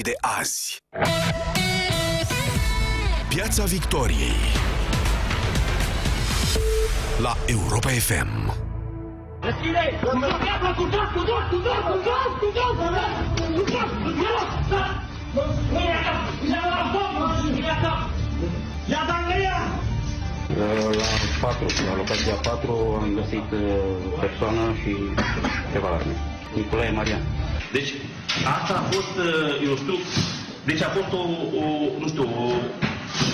de azi. Piața Victoriei la Europa FM. La 4, la locația 4 am găsit uh, persoană și ceva arme. Nicolae Marian. Deci, asta a fost, uh, eu știu, deci a fost o, o nu știu, o,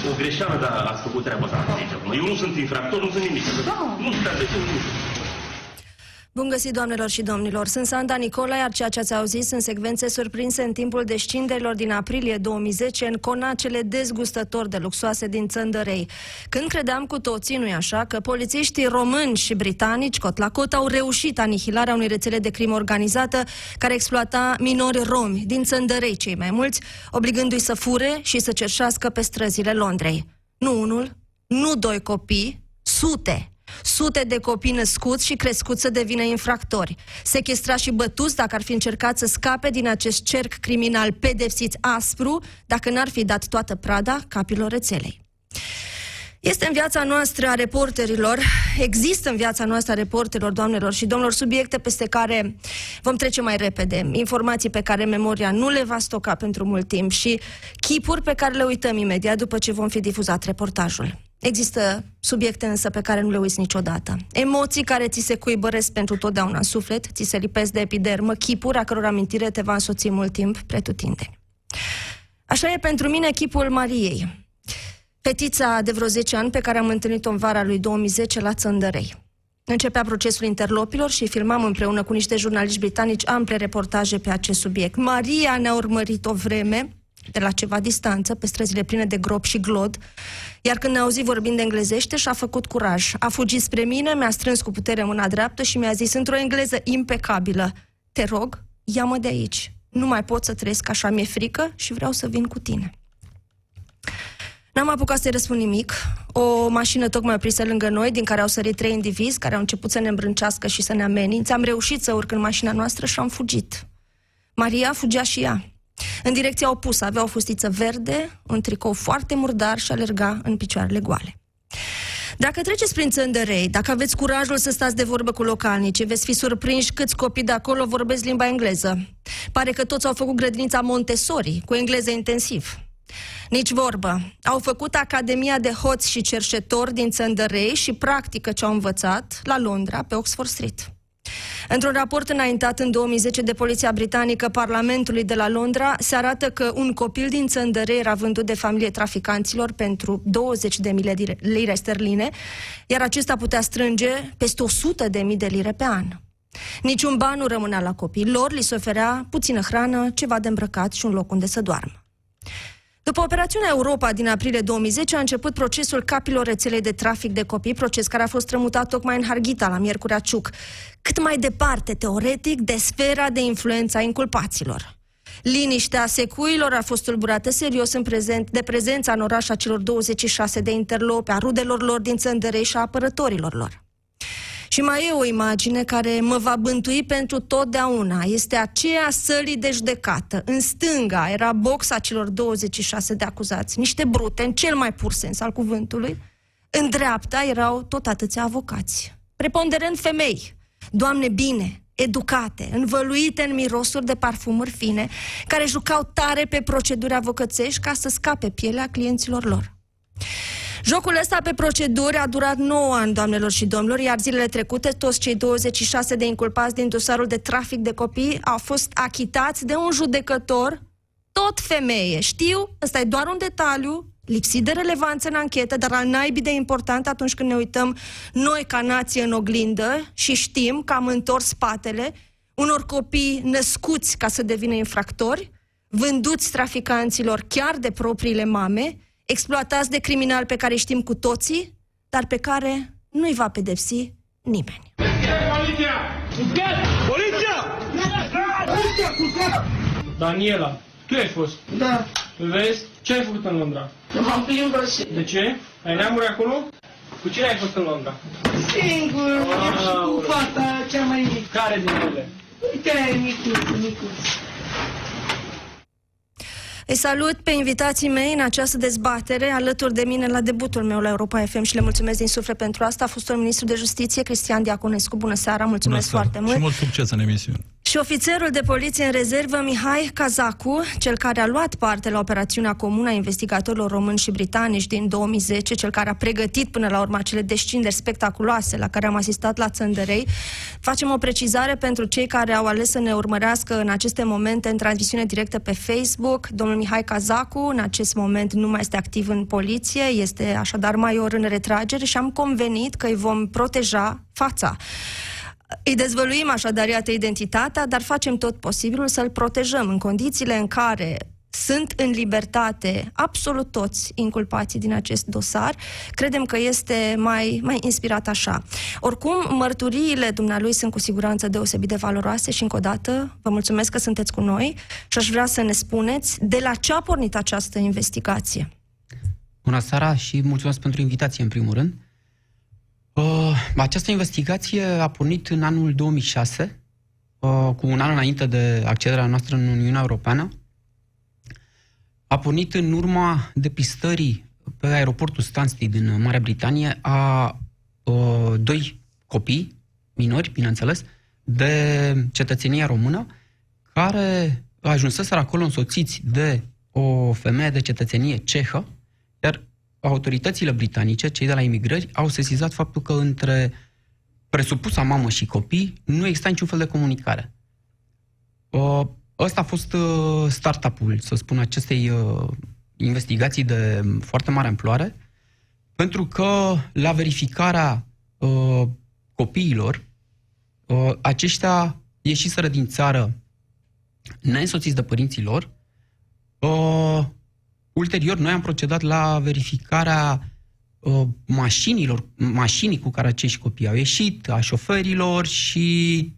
o greșeală, dar ați făcut treaba asta aici. acum. Eu nu sunt infractor, nu sunt nimic. Nu sunt de ce, nu știu. Bun găsit, doamnelor și domnilor! Sunt Sanda Nicola, iar ceea ce ați auzit sunt secvențe surprinse în timpul descinderilor din aprilie 2010 în conacele dezgustător de luxoase din Țăndărei. Când credeam cu toții, nu-i așa, că polițiștii români și britanici, cot la cot, au reușit anihilarea unei rețele de crimă organizată care exploata minori romi din Țăndărei cei mai mulți, obligându-i să fure și să cerșească pe străzile Londrei. Nu unul, nu doi copii, sute Sute de copii născuți și crescuți să devină infractori. Sechestrați și bătuți dacă ar fi încercat să scape din acest cerc criminal pedepsiți aspru, dacă n-ar fi dat toată prada capilor rețelei. Este în viața noastră a reporterilor, există în viața noastră a reporterilor, doamnelor și domnilor, subiecte peste care vom trece mai repede, informații pe care memoria nu le va stoca pentru mult timp și chipuri pe care le uităm imediat după ce vom fi difuzat reportajul. Există subiecte însă pe care nu le uiți niciodată. Emoții care ți se cuibăresc pentru totdeauna în suflet, ți se lipesc de epidermă, chipuri a căror amintire te va însoți mult timp pretutindeni. Așa e pentru mine chipul Mariei, fetița de vreo 10 ani pe care am întâlnit-o în vara lui 2010 la Țăndărei. Începea procesul interlopilor și filmam împreună cu niște jurnaliști britanici ample reportaje pe acest subiect. Maria ne-a urmărit o vreme, de la ceva distanță, pe străzile pline de grop și glod, iar când ne-a auzit vorbind de englezește, și-a făcut curaj. A fugit spre mine, mi-a strâns cu putere mâna dreaptă și mi-a zis într-o engleză impecabilă, te rog, ia-mă de aici. Nu mai pot să trăiesc așa, mi-e frică și vreau să vin cu tine. N-am apucat să-i răspund nimic. O mașină tocmai oprise lângă noi, din care au sărit trei indivizi, care au început să ne îmbrâncească și să ne amenințe. Am reușit să urc în mașina noastră și am fugit. Maria fugea și ea. În direcția opusă avea o fustiță verde, un tricou foarte murdar și alerga în picioarele goale. Dacă treceți prin Țăndărei, dacă aveți curajul să stați de vorbă cu localnici, veți fi surprinși câți copii de acolo vorbesc limba engleză. Pare că toți au făcut grădinița Montessori, cu engleză intensiv. Nici vorbă. Au făcut Academia de Hoți și Cerșetori din Țăndărei și practică ce au învățat la Londra, pe Oxford Street. Într-un raport înaintat în 2010 de Poliția Britanică Parlamentului de la Londra, se arată că un copil din Țăndăre era vândut de familie traficanților pentru 20 de mii de lire sterline, iar acesta putea strânge peste 100 de mii de lire pe an. Niciun ban nu rămânea la copii lor, li se oferea puțină hrană, ceva de îmbrăcat și un loc unde să doarmă. După operațiunea Europa din aprilie 2010 a început procesul capilor rețelei de trafic de copii, proces care a fost strămutat tocmai în Harghita, la Miercurea Ciuc. Cât mai departe, teoretic, de sfera de influență a inculpaților. Liniștea secuilor a fost tulburată serios în prezent, de prezența în oraș a celor 26 de interlopi, a rudelor lor din Țăndărei și a apărătorilor lor. Și mai e o imagine care mă va bântui pentru totdeauna. Este aceea sălii de judecată. În stânga era boxa celor 26 de acuzați, niște brute, în cel mai pur sens al cuvântului. În dreapta erau tot atâția avocați. Preponderent femei, doamne bine, educate, învăluite în mirosuri de parfumuri fine, care jucau tare pe proceduri avocățești ca să scape pielea clienților lor. Jocul ăsta pe proceduri a durat 9 ani, doamnelor și domnilor, iar zilele trecute toți cei 26 de inculpați din dosarul de trafic de copii au fost achitați de un judecător, tot femeie. Știu, ăsta e doar un detaliu, lipsit de relevanță în anchetă, dar al naibii de important atunci când ne uităm noi ca nație în oglindă și știm că am întors spatele unor copii născuți ca să devină infractori, vânduți traficanților chiar de propriile mame, exploatați de criminali pe care știm cu toții, dar pe care nu-i va pedepsi nimeni. Poliția! Poliția! Poliția! Daniela, tu ai fost? Da, Vezi? Ce ai făcut în Londra? m-am plimbat și De ce? Ai neamuri acolo? Cu cine ai fost în Londra? singur, și cu Aoleu. fata cea mai mică. Care din ele? Uite, aia e micuț, micuț. Îi salut pe invitații mei în această dezbatere, alături de mine la debutul meu la Europa FM și le mulțumesc din suflet pentru asta. A fost un ministru de justiție, Cristian Diaconescu. Bună seara, mulțumesc Bună foarte mult. Și mult succes în emisiune. Și ofițerul de poliție în rezervă, Mihai Cazacu, cel care a luat parte la operațiunea comună a investigatorilor români și britanici din 2010, cel care a pregătit până la urmă acele descinderi spectaculoase la care am asistat la Țăndărei. Facem o precizare pentru cei care au ales să ne urmărească în aceste momente în transmisiune directă pe Facebook. Domnul Mihai Cazacu în acest moment nu mai este activ în poliție, este așadar major în retragere și am convenit că îi vom proteja fața. Îi dezvăluim așadar, iată, identitatea, dar facem tot posibilul să-l protejăm în condițiile în care sunt în libertate absolut toți inculpații din acest dosar. Credem că este mai, mai inspirat așa. Oricum, mărturiile dumnealui sunt cu siguranță deosebit de valoroase și încă o dată vă mulțumesc că sunteți cu noi și aș vrea să ne spuneți de la ce a pornit această investigație. Bună seara și mulțumesc pentru invitație în primul rând. Uh, această investigație a pornit în anul 2006, uh, cu un an înainte de accederea noastră în Uniunea Europeană. A pornit în urma depistării pe aeroportul Stansted din Marea Britanie a uh, doi copii, minori, bineînțeles, de cetățenia română, care ajunseseră acolo însoțiți de o femeie de cetățenie cehă, iar autoritățile britanice, cei de la imigrări, au sesizat faptul că între presupusa mamă și copii nu exista niciun fel de comunicare. Uh, ăsta a fost uh, startup-ul, să spun, acestei uh, investigații de foarte mare amploare, pentru că la verificarea copiilor, aceștia ieșiseră din țară neînsoțiți de părinții lor, Ulterior, noi am procedat la verificarea uh, mașinilor, mașinii cu care acești copii au ieșit, a șoferilor și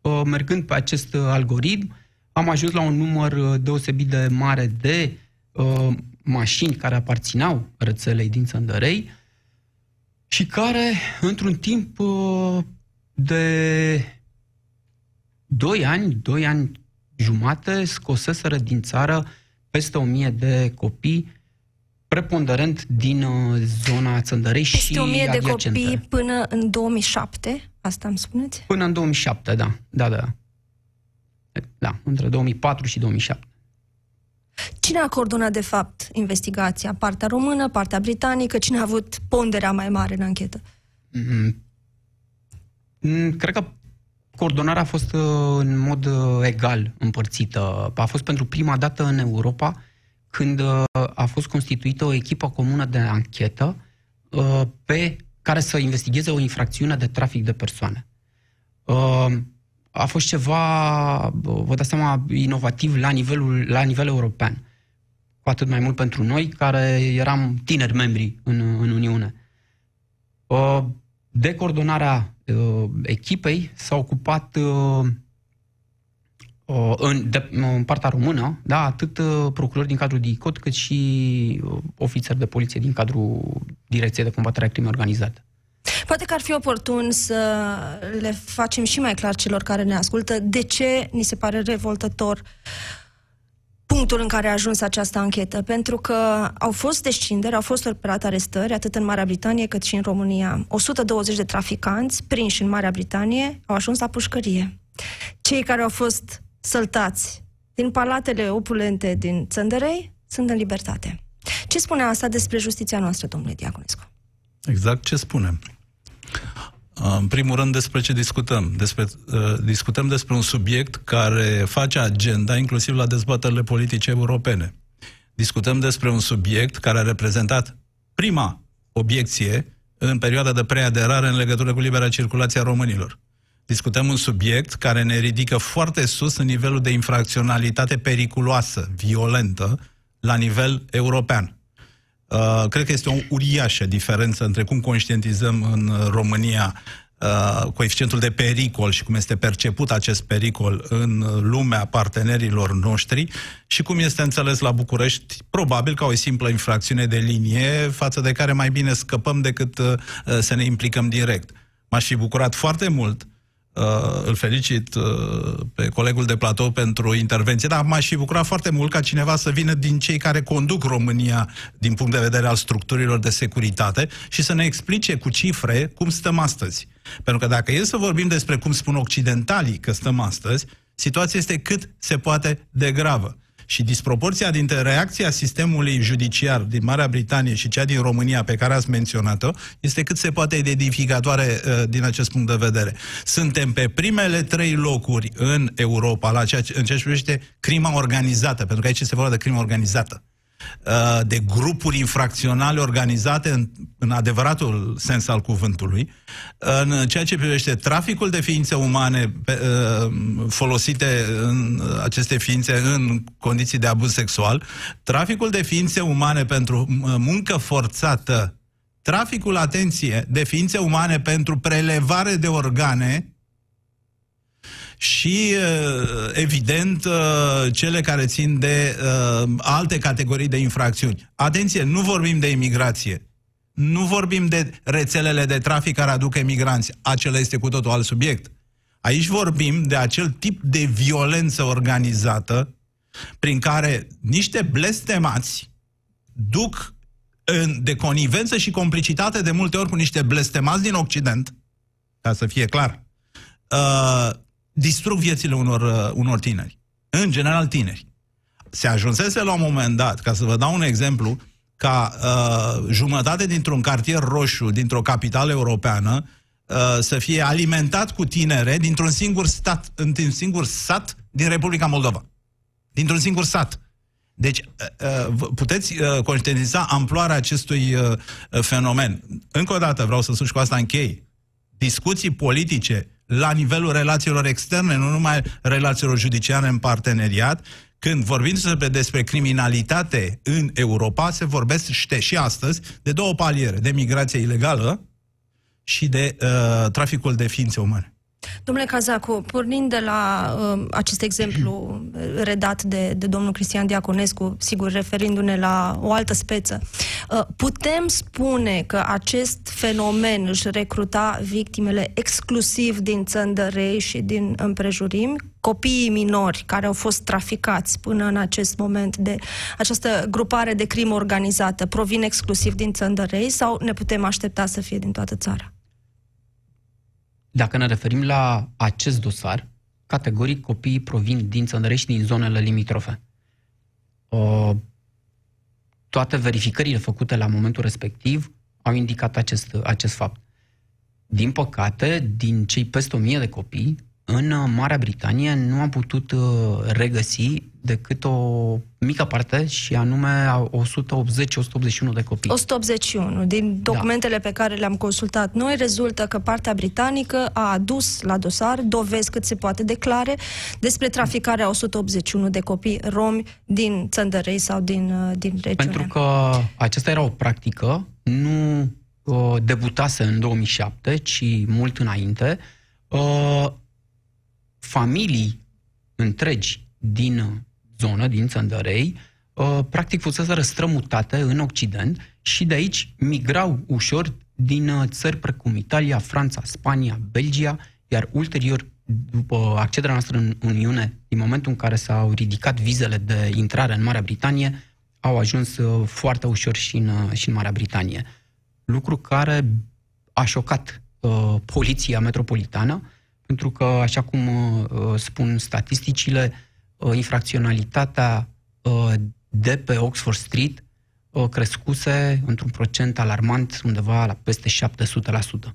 uh, mergând pe acest uh, algoritm, am ajuns la un număr uh, deosebit de mare de uh, mașini care aparțineau rețelei din Țăndărei și care, într-un timp uh, de 2 ani, 2 ani jumate, scoseseră din țară peste 1000 de copii, preponderent din uh, zona Țăndărei peste și 1000 de adiacente. copii până în 2007, asta îmi spuneți? Până în 2007, da. Da, da. Da, între 2004 și 2007. Cine a coordonat, de fapt, investigația? Partea română, partea britanică? Cine a avut ponderea mai mare în anchetă? Mm, mm, Cred că coordonarea a fost uh, în mod uh, egal împărțită. A fost pentru prima dată în Europa când uh, a fost constituită o echipă comună de anchetă pe care să investigheze o infracțiune de trafic de persoane. A fost ceva, vă dați seama, inovativ la, nivelul, la nivel european. Cu atât mai mult pentru noi, care eram tineri membri în, în Uniune. De coordonarea uh, echipei s-a ocupat uh, uh, în, de, în partea română, da, atât uh, procurori din cadrul DICOT, cât și uh, ofițeri de poliție din cadrul Direcției de Combatere a Crimei Organizate. Poate că ar fi oportun să le facem și mai clar celor care ne ascultă de ce ni se pare revoltător punctul în care a ajuns această anchetă, pentru că au fost descinderi, au fost operate arestări, atât în Marea Britanie cât și în România. 120 de traficanți prinși în Marea Britanie au ajuns la pușcărie. Cei care au fost săltați din palatele opulente din Țăndărei sunt în libertate. Ce spune asta despre justiția noastră, domnule Diaconescu? Exact ce spunem. În primul rând despre ce discutăm. Despre, uh, discutăm despre un subiect care face agenda inclusiv la dezbaterile politice europene. Discutăm despre un subiect care a reprezentat prima obiecție în perioada de preaderare în legătură cu libera circulație a românilor. Discutăm un subiect care ne ridică foarte sus în nivelul de infracționalitate periculoasă, violentă, la nivel european. Uh, cred că este o uriașă diferență între cum conștientizăm în România uh, coeficientul de pericol și cum este perceput acest pericol în lumea partenerilor noștri și cum este înțeles la București, probabil ca o simplă infracțiune de linie față de care mai bine scăpăm decât uh, să ne implicăm direct. M-aș fi bucurat foarte mult Uh, îl felicit uh, pe colegul de platou pentru intervenție, dar m-aș fi bucurat foarte mult ca cineva să vină din cei care conduc România din punct de vedere al structurilor de securitate și să ne explice cu cifre cum stăm astăzi. Pentru că dacă e să vorbim despre cum spun occidentalii că stăm astăzi, situația este cât se poate de gravă. Și disproporția dintre reacția sistemului judiciar din Marea Britanie și cea din România pe care ați menționat-o este cât se poate identificatoare uh, din acest punct de vedere. Suntem pe primele trei locuri în Europa la ceea ce, în ceea ce privește crima organizată, pentru că aici este vorba de crimă organizată. Uh, de grupuri infracționale organizate în, în adevăratul sens al cuvântului, în ceea ce privește traficul de ființe umane pe, uh, folosite în aceste ființe în condiții de abuz sexual, traficul de ființe umane pentru uh, muncă forțată, traficul, atenție, de ființe umane pentru prelevare de organe, și, uh, evident, uh, cele care țin de uh, alte categorii de infracțiuni. Atenție, nu vorbim de imigrație. Nu vorbim de rețelele de trafic care aduc emigranți. Acela este cu totul alt subiect. Aici vorbim de acel tip de violență organizată prin care niște blestemați duc în, de conivență și complicitate de multe ori cu niște blestemați din Occident, ca să fie clar, uh, distrug viețile unor, uh, unor tineri. În general tineri. Se ajunsese la un moment dat, ca să vă dau un exemplu, ca uh, jumătate dintr-un cartier roșu, dintr-o capitală europeană, uh, să fie alimentat cu tinere dintr-un singur stat, într-un singur sat din Republica Moldova. Dintr-un singur sat. Deci, uh, uh puteți uh, conștientiza amploarea acestui uh, fenomen. Încă o dată vreau să spun și cu asta închei. Discuții politice la nivelul relațiilor externe, nu numai relațiilor judiciare în parteneriat, când vorbim despre, despre criminalitate în Europa, se vorbește și astăzi de două paliere, de migrație ilegală și de uh, traficul de ființe umane. Domnule Cazacu, pornind de la uh, acest exemplu redat de, de domnul Cristian Diaconescu, sigur, referindu-ne la o altă speță, uh, putem spune că acest fenomen își recruta victimele exclusiv din țăndărei și din împrejurimi, copiii minori care au fost traficați până în acest moment de această grupare de crimă organizată provin exclusiv din țăndărei sau ne putem aștepta să fie din toată țara? Dacă ne referim la acest dosar, categoric copiii provin din Țăndărei și din zonele limitrofe. O, toate verificările făcute la momentul respectiv au indicat acest, acest fapt. Din păcate, din cei peste 1000 de copii, în Marea Britanie nu am putut uh, regăsi decât o mică parte și anume 180-181 de copii. 181. Din da. documentele da. pe care le-am consultat noi, rezultă că partea britanică a adus la dosar dovezi cât se poate declare despre traficarea 181 de copii romi din Țăndărei sau din, uh, din regiune. Pentru că aceasta era o practică, nu uh, debutase în 2007, ci mult înainte. Uh, familii întregi din zonă, din Țăndărei, uh, practic fusese răstrămutate în Occident și de aici migrau ușor din uh, țări precum Italia, Franța, Spania, Belgia, iar ulterior, după accederea noastră în Uniune, din momentul în care s-au ridicat vizele de intrare în Marea Britanie, au ajuns uh, foarte ușor și în, și în Marea Britanie. Lucru care a șocat uh, poliția metropolitană, pentru că, așa cum uh, spun statisticile, uh, infracționalitatea uh, de pe Oxford Street uh, crescuse într-un procent alarmant undeva la peste 700%.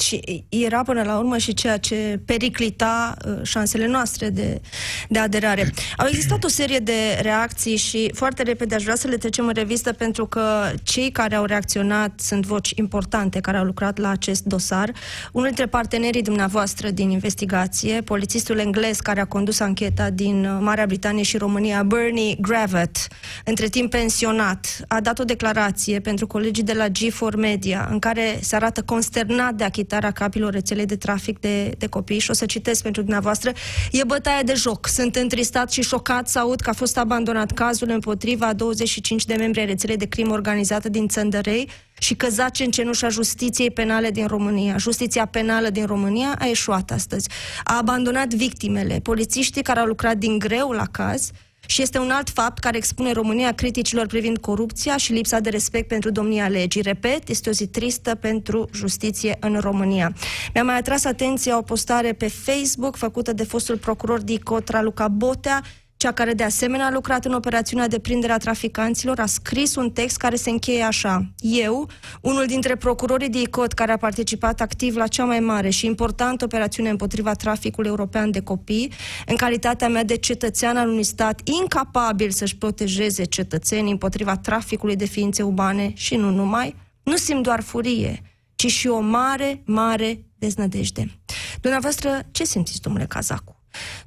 Și era până la urmă și ceea ce periclita uh, șansele noastre de, de aderare. Au existat o serie de reacții și foarte repede aș vrea să le trecem în revistă pentru că cei care au reacționat sunt voci importante care au lucrat la acest dosar. Unul dintre partenerii dumneavoastră din investigație, polițistul englez care a condus ancheta din uh, Marea Britanie și România, Bernie Gravet, între timp pensionat, a dat o declarație pentru colegii de la G4 Media în care se arată consternat de achitarea dezabilitarea capilor rețelei de trafic de, de copii și o să citesc pentru dumneavoastră. E bătaie de joc. Sunt întristat și șocat să aud că a fost abandonat cazul împotriva 25 de membri ai rețelei de crimă organizată din Țăndărei și că zace în cenușa justiției penale din România. Justiția penală din România a eșuat astăzi. A abandonat victimele, polițiștii care au lucrat din greu la caz, și este un alt fapt care expune România criticilor privind corupția și lipsa de respect pentru domnia legii. Repet, este o zi tristă pentru justiție în România. Mi-a mai atras atenția o postare pe Facebook făcută de fostul procuror Dicotra Luca Botea, cea care de asemenea a lucrat în operațiunea de prindere a traficanților, a scris un text care se încheie așa. Eu, unul dintre procurorii de ICOT care a participat activ la cea mai mare și importantă operațiune împotriva traficului european de copii, în calitatea mea de cetățean al unui stat incapabil să-și protejeze cetățenii împotriva traficului de ființe umane și nu numai, nu simt doar furie, ci și o mare, mare deznădejde. Dumneavoastră, ce simțiți, domnule Cazacu?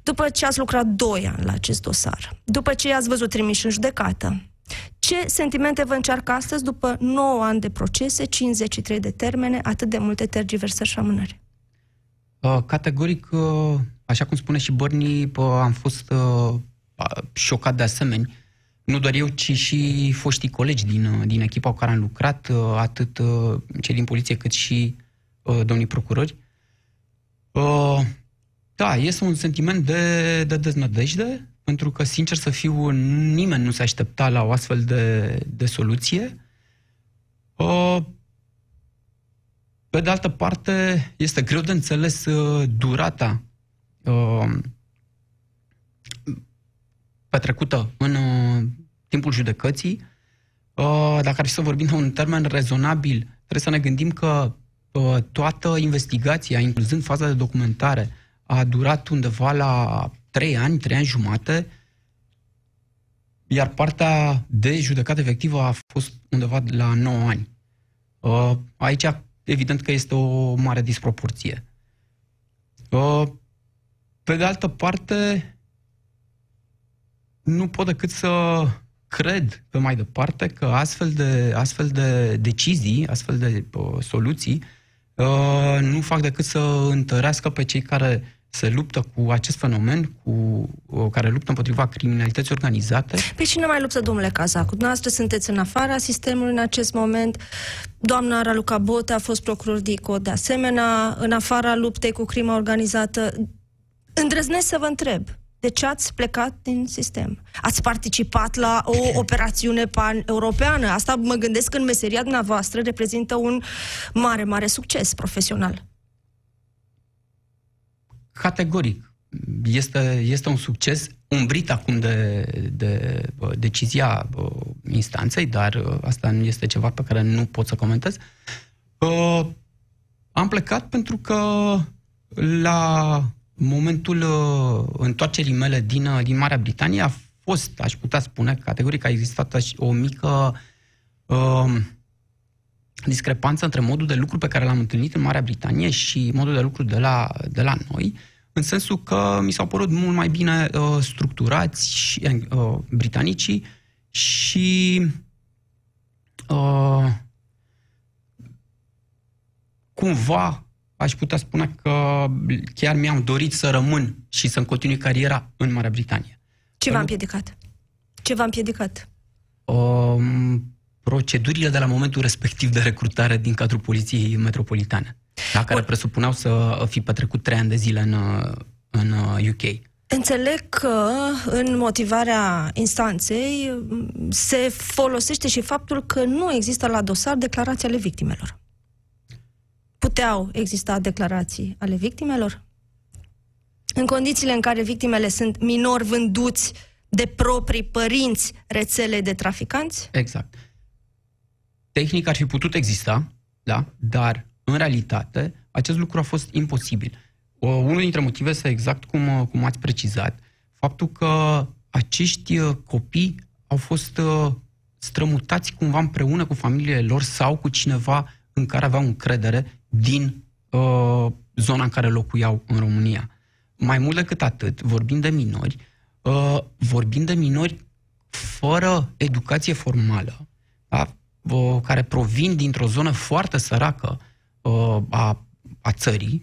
După ce ați lucrat 2 ani la acest dosar, după ce i-ați văzut trimiși în judecată, ce sentimente vă încearcă astăzi după 9 ani de procese, 53 de termene, atât de multe tergiversări și amânări? Uh, categoric, uh, așa cum spune și Bărni, am fost uh, șocat de asemenea. Nu doar eu, ci și foștii colegi din, din echipa cu care am lucrat, atât cei din poliție cât și domnii procurori. Da, este un sentiment de, de deznădejde, pentru că, sincer să fiu, nimeni nu se aștepta la o astfel de, de soluție. Pe de altă parte, este greu de înțeles uh, durata uh, petrecută în uh, timpul judecății. Dacă ar fi să vorbim de un termen rezonabil, trebuie să ne gândim că toată investigația, incluzând faza de documentare, a durat undeva la 3 ani, 3 ani jumate, iar partea de judecată efectivă a fost undeva la 9 ani. Uh, aici, evident că este o mare disproporție. Uh, pe de altă parte, nu pot decât să cred pe mai departe că astfel de, astfel de decizii, astfel de uh, soluții, uh, nu fac decât să întărească pe cei care se luptă cu acest fenomen, cu care luptă împotriva criminalității organizate. Păi cine mai luptă, domnule Cazacu? Dumneavoastră sunteți în afara sistemului în acest moment. Doamna Raluca Bote a fost procuror DICO de asemenea, în afara luptei cu crima organizată. Îndrăznesc să vă întreb, de ce ați plecat din sistem? Ați participat la o operațiune pan-europeană? Asta mă gândesc că în meseria dumneavoastră reprezintă un mare, mare succes profesional. Categoric. Este, este un succes umbrit acum de, de uh, decizia uh, instanței, dar uh, asta nu este ceva pe care nu pot să comentez. Uh, am plecat pentru că la momentul uh, întoarcerii mele din, uh, din Marea Britanie a fost, aș putea spune, categoric a existat o mică uh, discrepanță între modul de lucru pe care l-am întâlnit în Marea Britanie și modul de lucru de la, de la noi, în sensul că mi s-au părut mult mai bine uh, structurați și, uh, britanicii și uh, cumva aș putea spune că chiar mi-am dorit să rămân și să-mi continui cariera în Marea Britanie. Ce v-a împiedicat? Ce v-a împiedicat? Uh, procedurile de la momentul respectiv de recrutare din cadrul Poliției Metropolitane, la care presupuneau să fi petrecut trei ani de zile în, în UK. Uh, Înțeleg că în motivarea instanței se folosește și faptul că nu există la dosar declarații ale victimelor. Puteau exista declarații ale victimelor? În condițiile în care victimele sunt minori vânduți de proprii părinți rețele de traficanți? Exact tehnic ar fi putut exista, da? dar în realitate acest lucru a fost imposibil. O, unul dintre motive este exact cum, cum ați precizat, faptul că acești uh, copii au fost uh, strămutați cumva împreună cu familiile lor sau cu cineva în care aveau încredere din uh, zona în care locuiau în România. Mai mult decât atât, vorbind de minori, uh, vorbind de minori fără educație formală, da? Care provin dintr-o zonă foarte săracă a a țării,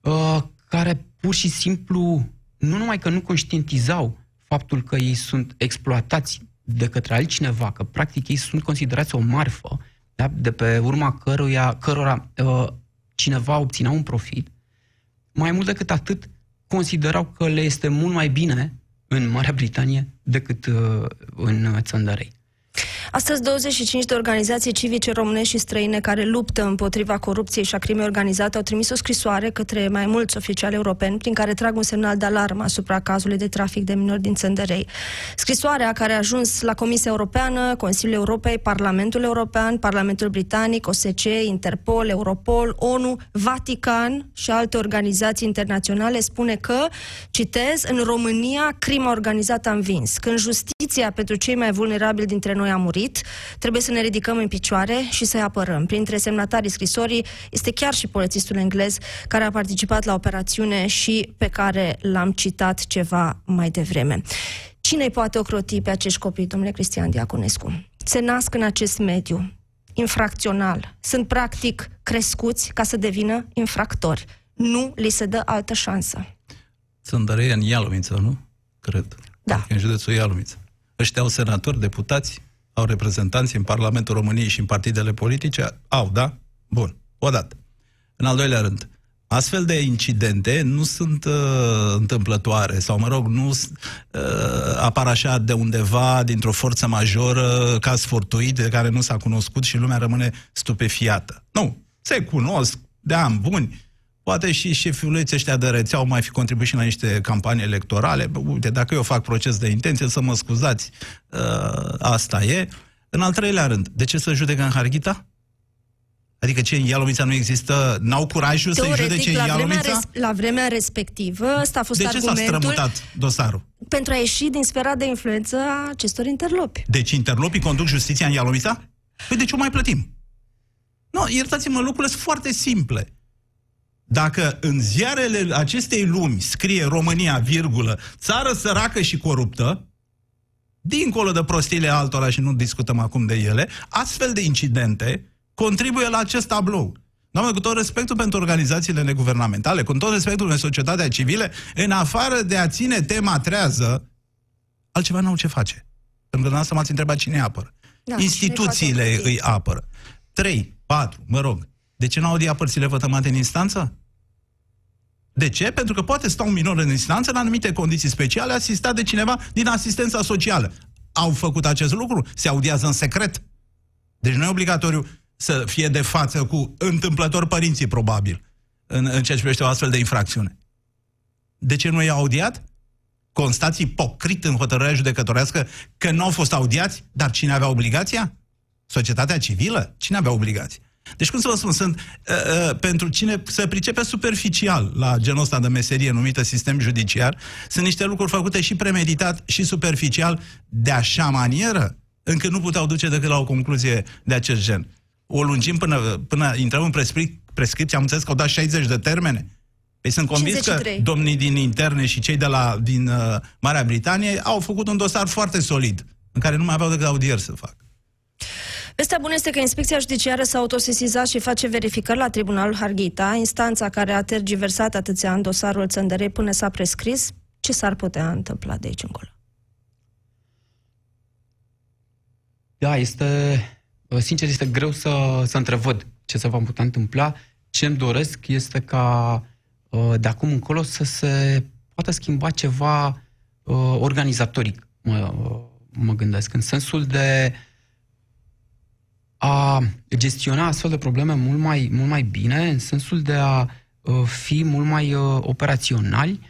uh, care pur și simplu nu numai că nu conștientizau faptul că ei sunt exploatați de către altcineva, că practic ei sunt considerați o marfă, da? de pe urma căruia, cărora uh, cineva obținea un profit, mai mult decât atât, considerau că le este mult mai bine în Marea Britanie decât uh, în Țăndărei. Astăzi, 25 de organizații civice românești și străine care luptă împotriva corupției și a crimei organizate au trimis o scrisoare către mai mulți oficiali europeni prin care trag un semnal de alarmă asupra cazului de trafic de minori din Țăndărei. Scrisoarea care a ajuns la Comisia Europeană, Consiliul Europei, Parlamentul European, Parlamentul Britanic, OSCE, Interpol, Europol, ONU, Vatican și alte organizații internaționale spune că, citez, în România crima organizată a învins. Când justiția pentru cei mai vulnerabili dintre noi a murit, trebuie să ne ridicăm în picioare și să-i apărăm. Printre semnatarii scrisorii este chiar și polițistul englez care a participat la operațiune și pe care l-am citat ceva mai devreme. Cine îi poate ocroti pe acești copii, domnule Cristian Diaconescu? Se nasc în acest mediu infracțional. Sunt practic crescuți ca să devină infractori. Nu li se dă altă șansă. Sunt în Ialomiță, nu? Cred. Da. Adică în județul Ialomiță. Ăștia au senatori, deputați, au reprezentanți în Parlamentul României și în partidele politice? Au, da? Bun. Odată. În al doilea rând, astfel de incidente nu sunt uh, întâmplătoare sau, mă rog, nu uh, apar așa de undeva, dintr-o forță majoră, caz fortuit de care nu s-a cunoscut și lumea rămâne stupefiată. Nu. Se cunosc de ani buni Poate și șefiuleții ăștia de rețea au mai fi contribuit și la niște campanii electorale. Uite, dacă eu fac proces de intenție, să mă scuzați, uh, asta e. În al treilea rând, de ce să judecă în Harghita? Adică ce, în Ialomița nu există, n-au curajul să-i judece în Ialomița? Vremea res- la vremea respectivă, ăsta a fost de ce argumentul... s-a strămutat dosarul? Pentru a ieși din sfera de influență a acestor interlopi. Deci interlopii conduc justiția în Ialomița? Păi de ce o mai plătim? Nu, iertați-mă, lucrurile sunt foarte simple. Dacă în ziarele acestei lumi scrie România, virgulă, țară săracă și coruptă, dincolo de prostiile altora și nu discutăm acum de ele, astfel de incidente contribuie la acest tablou. Doamne, cu tot respectul pentru organizațiile neguvernamentale, cu tot respectul pentru societatea civilă, în afară de a ține tema trează, altceva n-au ce face. Pentru că dumneavoastră m-ați întrebat cine apără. Da, Instituțiile cine îi apără. Trei, patru, mă rog. De ce n-au audiat părțile vătămate în instanță? De ce? Pentru că poate sta un minor în instanță în anumite condiții speciale asistat de cineva din asistența socială. Au făcut acest lucru? Se audiază în secret. Deci nu e obligatoriu să fie de față cu întâmplător părinții, probabil, în, în ceea ce privește o astfel de infracțiune. De ce nu i-au audiat? Constați ipocrit în hotărârea judecătorească că nu au fost audiați, dar cine avea obligația? Societatea civilă? Cine avea obligație? Deci, cum să vă spun, sunt uh, uh, pentru cine se pricepe superficial la genul ăsta de meserie numită sistem judiciar, sunt niște lucruri făcute și premeditat și superficial de așa manieră, încât nu puteau duce decât la o concluzie de acest gen. O lungim până, până intrăm în prescrip, prescripție, am înțeles că au dat 60 de termene. Păi sunt convins 53. că domnii din interne și cei de la, din uh, Marea Britanie au făcut un dosar foarte solid, în care nu mai aveau decât audieri să facă. Vestea bună este că Inspecția Judiciară s-a autosesizat și face verificări la Tribunalul Harghita, instanța care a tergiversat atâția în dosarul Țăndărei până s-a prescris. Ce s-ar putea întâmpla de aici încolo? Da, este, sincer, este greu să, să întrevăd ce se va putea întâmpla. Ce îmi doresc este ca uh, de acum încolo să se poată schimba ceva uh, organizatoric, mă, mă gândesc, în sensul de a gestiona astfel de probleme mult mai, mult mai bine, în sensul de a uh, fi mult mai uh, operaționali,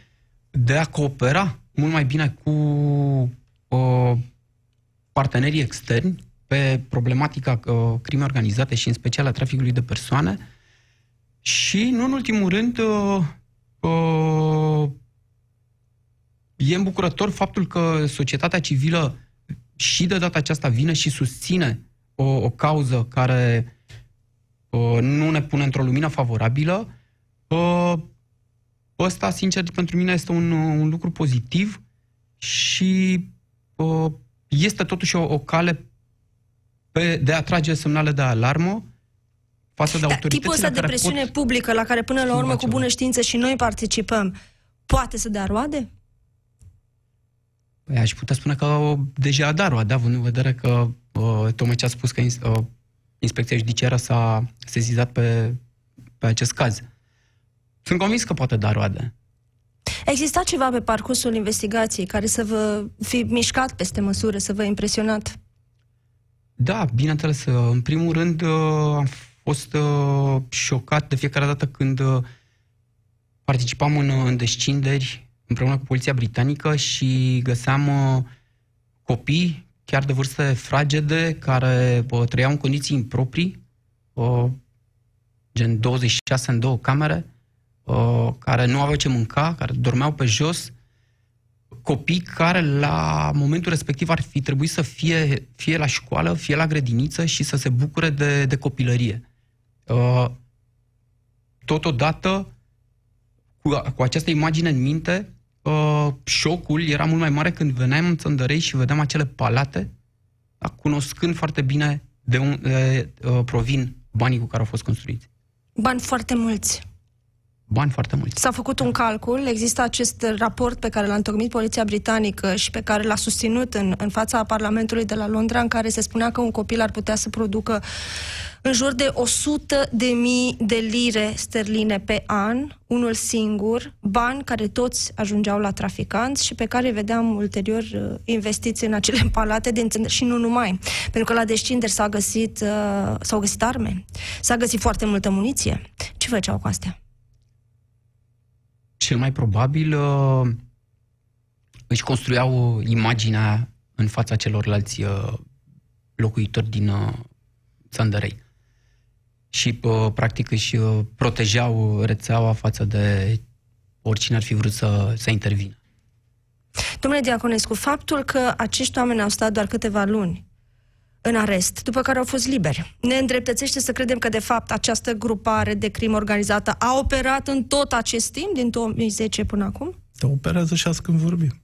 de a coopera mult mai bine cu uh, partenerii externi pe problematica uh, crimei organizate și în special a traficului de persoane. Și, nu în ultimul rând, uh, uh, e îmbucurător faptul că societatea civilă și de data aceasta vine și susține o, o cauză care uh, nu ne pune într-o lumină favorabilă, uh, ăsta, sincer, pentru mine este un, un lucru pozitiv și uh, este totuși o, o cale pe, de a trage semnale de alarmă față de Dar autoritățile tipul ăsta de care presiune pot publică la care până la schimba urmă cu ceva. bună știință și noi participăm, poate să dea roade? Păi aș putea spune că deja a dat roade, având în vedere că uh, tocmai ce a spus că ins- uh, inspecția judiciară s-a sezizat pe, pe acest caz. Sunt convins că poate da roade. A existat ceva pe parcursul investigației care să vă fi mișcat peste măsură, să vă impresionat? Da, bineînțeles. uh, În primul rând, uh, am fost uh, șocat de fiecare dată când uh, participam în, uh, în descinderi împreună cu poliția britanică și găseam uh, copii, chiar de vârste fragede, care uh, trăiau în condiții improprii, uh, gen 26 în două camere, uh, care nu aveau ce mânca, care dormeau pe jos, copii care la momentul respectiv ar fi trebuit să fie fie la școală, fie la grădiniță și să se bucure de, de copilărie. Uh, Totodată, cu, cu această imagine în minte, uh, șocul era mult mai mare când veneam în Țăndărei și vedeam acele palate, da, cunoscând foarte bine de unde uh, provin banii cu care au fost construiți. Bani foarte mulți. Bani foarte mulți. S-a făcut un calcul, există acest raport pe care l-a întocmit Poliția Britanică și pe care l-a susținut în, în fața Parlamentului de la Londra, în care se spunea că un copil ar putea să producă în jur de 100 de mii de lire sterline pe an, unul singur, bani care toți ajungeau la traficanți și pe care îi vedeam ulterior uh, investiți în acele palate din țări și nu numai. Pentru că la descinderi s-a găsit, uh, s-au găsit arme, s-a găsit foarte multă muniție. Ce făceau cu astea? Cel mai probabil uh, își construiau imaginea în fața celorlalți uh, locuitori din uh, Țăndărei. Și, uh, practic, își uh, protejau rețeaua față de oricine ar fi vrut să, să intervină. Domnule Diaconescu, faptul că acești oameni au stat doar câteva luni în arest, după care au fost liberi, ne îndreptățește să credem că, de fapt, această grupare de crimă organizată a operat în tot acest timp, din 2010 până acum? Dar operează și azi când vorbim.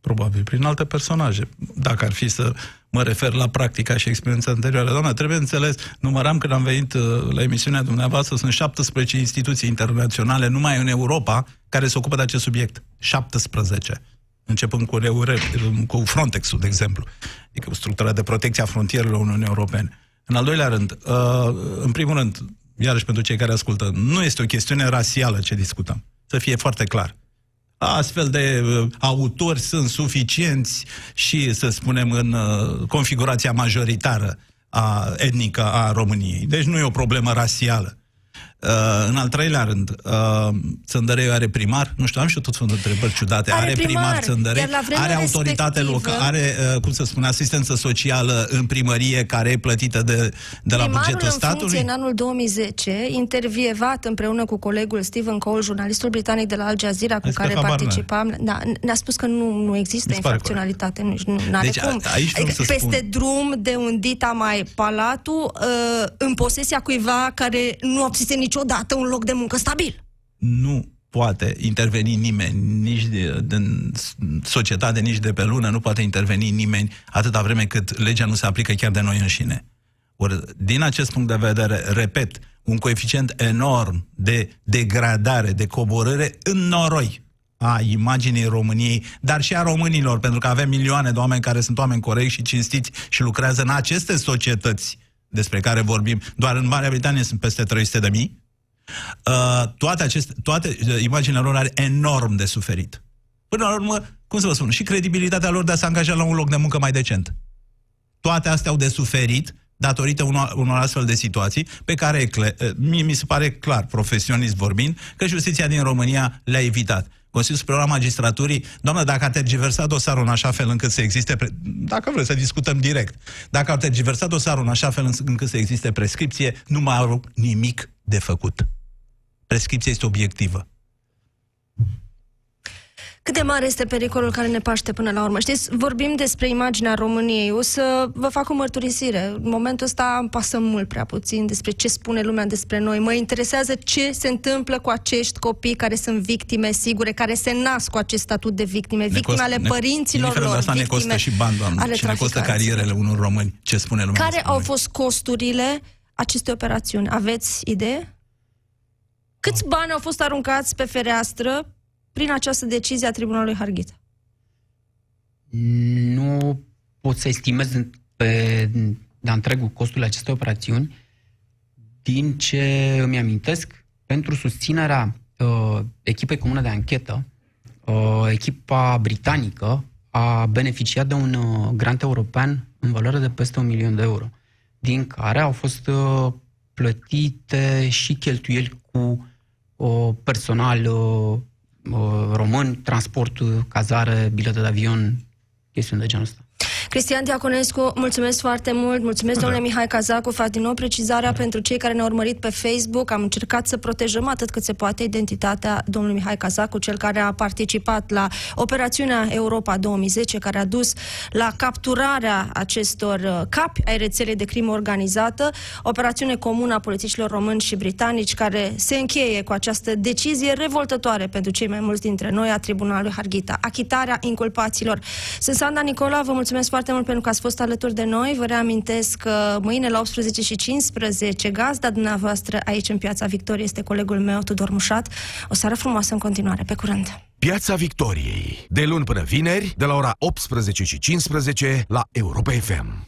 Probabil, prin alte personaje. Dacă ar fi să mă refer la practica și experiența anterioară. Doamne, trebuie înțeles, număram când am venit uh, la emisiunea dumneavoastră, sunt 17 instituții internaționale numai în Europa care se ocupă de acest subiect. 17 începând cu, Eure, cu Frontex-ul, de exemplu, adică structura de protecție a frontierelor Uniunii Europene. În al doilea rând, uh, în primul rând, iarăși pentru cei care ascultă, nu este o chestiune rasială ce discutăm. Să fie foarte clar. Astfel de uh, autori sunt suficienți și, să spunem, în uh, configurația majoritară a, etnică a României. Deci nu e o problemă rasială. Uh, în al treilea rând, uh, Țăndărei are primar, nu știu, am și eu tot felul de întrebări ciudate. Are Are, primar, primar Țăndărei, iar la vremea are autoritate respectivă- locală, are, uh, cum să spun, asistență socială în primărie care e plătită de, de la Primarul bugetul în funcție statului. în anul 2010, intervievat împreună cu colegul Steven Cole, jurnalistul britanic de la Al Jazeera cu Zis că care habar n-are. participam, da, ne-a spus că nu, nu există Mi se pare infracționalitate, nu, nu are Deci, cum. a- aici vreau Adică să peste spun. drum de un dita mai palatul, uh, în posesia cuiva care nu obțise niciodată un loc de muncă stabil. nu poate interveni nimeni, nici de, din societate, nici de pe lună, nu poate interveni nimeni atâta vreme cât legea nu se aplică chiar de noi înșine. Ori, din acest punct de vedere, repet, un coeficient enorm de degradare, de coborâre în noroi a imaginii României, dar și a românilor, pentru că avem milioane de oameni care sunt oameni corecți și cinstiți și lucrează în aceste societăți despre care vorbim. Doar în Marea Britanie sunt peste 300 de mii. Uh, toate aceste, toate uh, imaginea lor are enorm de suferit. Până la urmă, cum să vă spun, și credibilitatea lor de a se angaja la un loc de muncă mai decent. Toate astea au de suferit datorită unor, unor astfel de situații pe care, e cle- uh, mie mi se pare clar, profesionist vorbind, că justiția din România le-a evitat. Consiliul Superior al Magistraturii, doamnă, dacă a tergiversat dosarul în așa fel încât să existe, pre... dacă vreți să discutăm direct, dacă a tergiversat dosarul în așa fel încât să existe prescripție, nu mai au nimic de făcut. Prescripția este obiectivă. Cât de mare este pericolul care ne paște până la urmă? Știți, vorbim despre imaginea României. O să vă fac o mărturisire. În momentul ăsta îmi pasă mult prea puțin despre ce spune lumea despre noi. Mă interesează ce se întâmplă cu acești copii care sunt victime sigure, care se nasc cu acest statut de victime, Ne victime costă- ale ne- părinților indiferent lor, de asta ne victime costă și bani, doamnă, ale și ne costă traficanților. carierele unor români. Ce spune lumea Care despre au noi? fost costurile aceste operațiuni? Aveți idee? Câți bani au fost aruncați pe fereastră prin această decizie a Tribunalului Harghita? Nu pot să estimez pe de întregul costul acestei operațiuni. Din ce îmi amintesc, pentru susținerea uh, echipei comune de anchetă, uh, echipa britanică a beneficiat de un uh, grant european în valoare de peste un milion de euro, din care au fost uh, plătite și cheltuieli cu uh, personal uh, uh, român, transport, cazare, bilete de avion, chestiuni de genul ăsta. Cristian Diaconescu, mulțumesc foarte mult, mulțumesc domnule Mihai Cazacu, fac din nou precizarea pentru cei care ne-au urmărit pe Facebook. Am încercat să protejăm atât cât se poate identitatea domnului Mihai Cazacu, cel care a participat la operațiunea Europa 2010, care a dus la capturarea acestor uh, capi ai rețelei de crimă organizată, operațiune comună a polițiștilor români și britanici, care se încheie cu această decizie revoltătoare pentru cei mai mulți dintre noi a Tribunalului Harghita, achitarea inculpaților. Sunt Sanda Nicola, vă mulțumesc foarte mult pentru că ați fost alături de noi. Vă reamintesc că mâine la 18 și 15 gazda dumneavoastră aici în Piața Victoriei este colegul meu Tudor Mușat. O seară frumoasă în continuare. Pe curând! Piața Victoriei. De luni până vineri, de la ora 18 și 15 la Europa FM.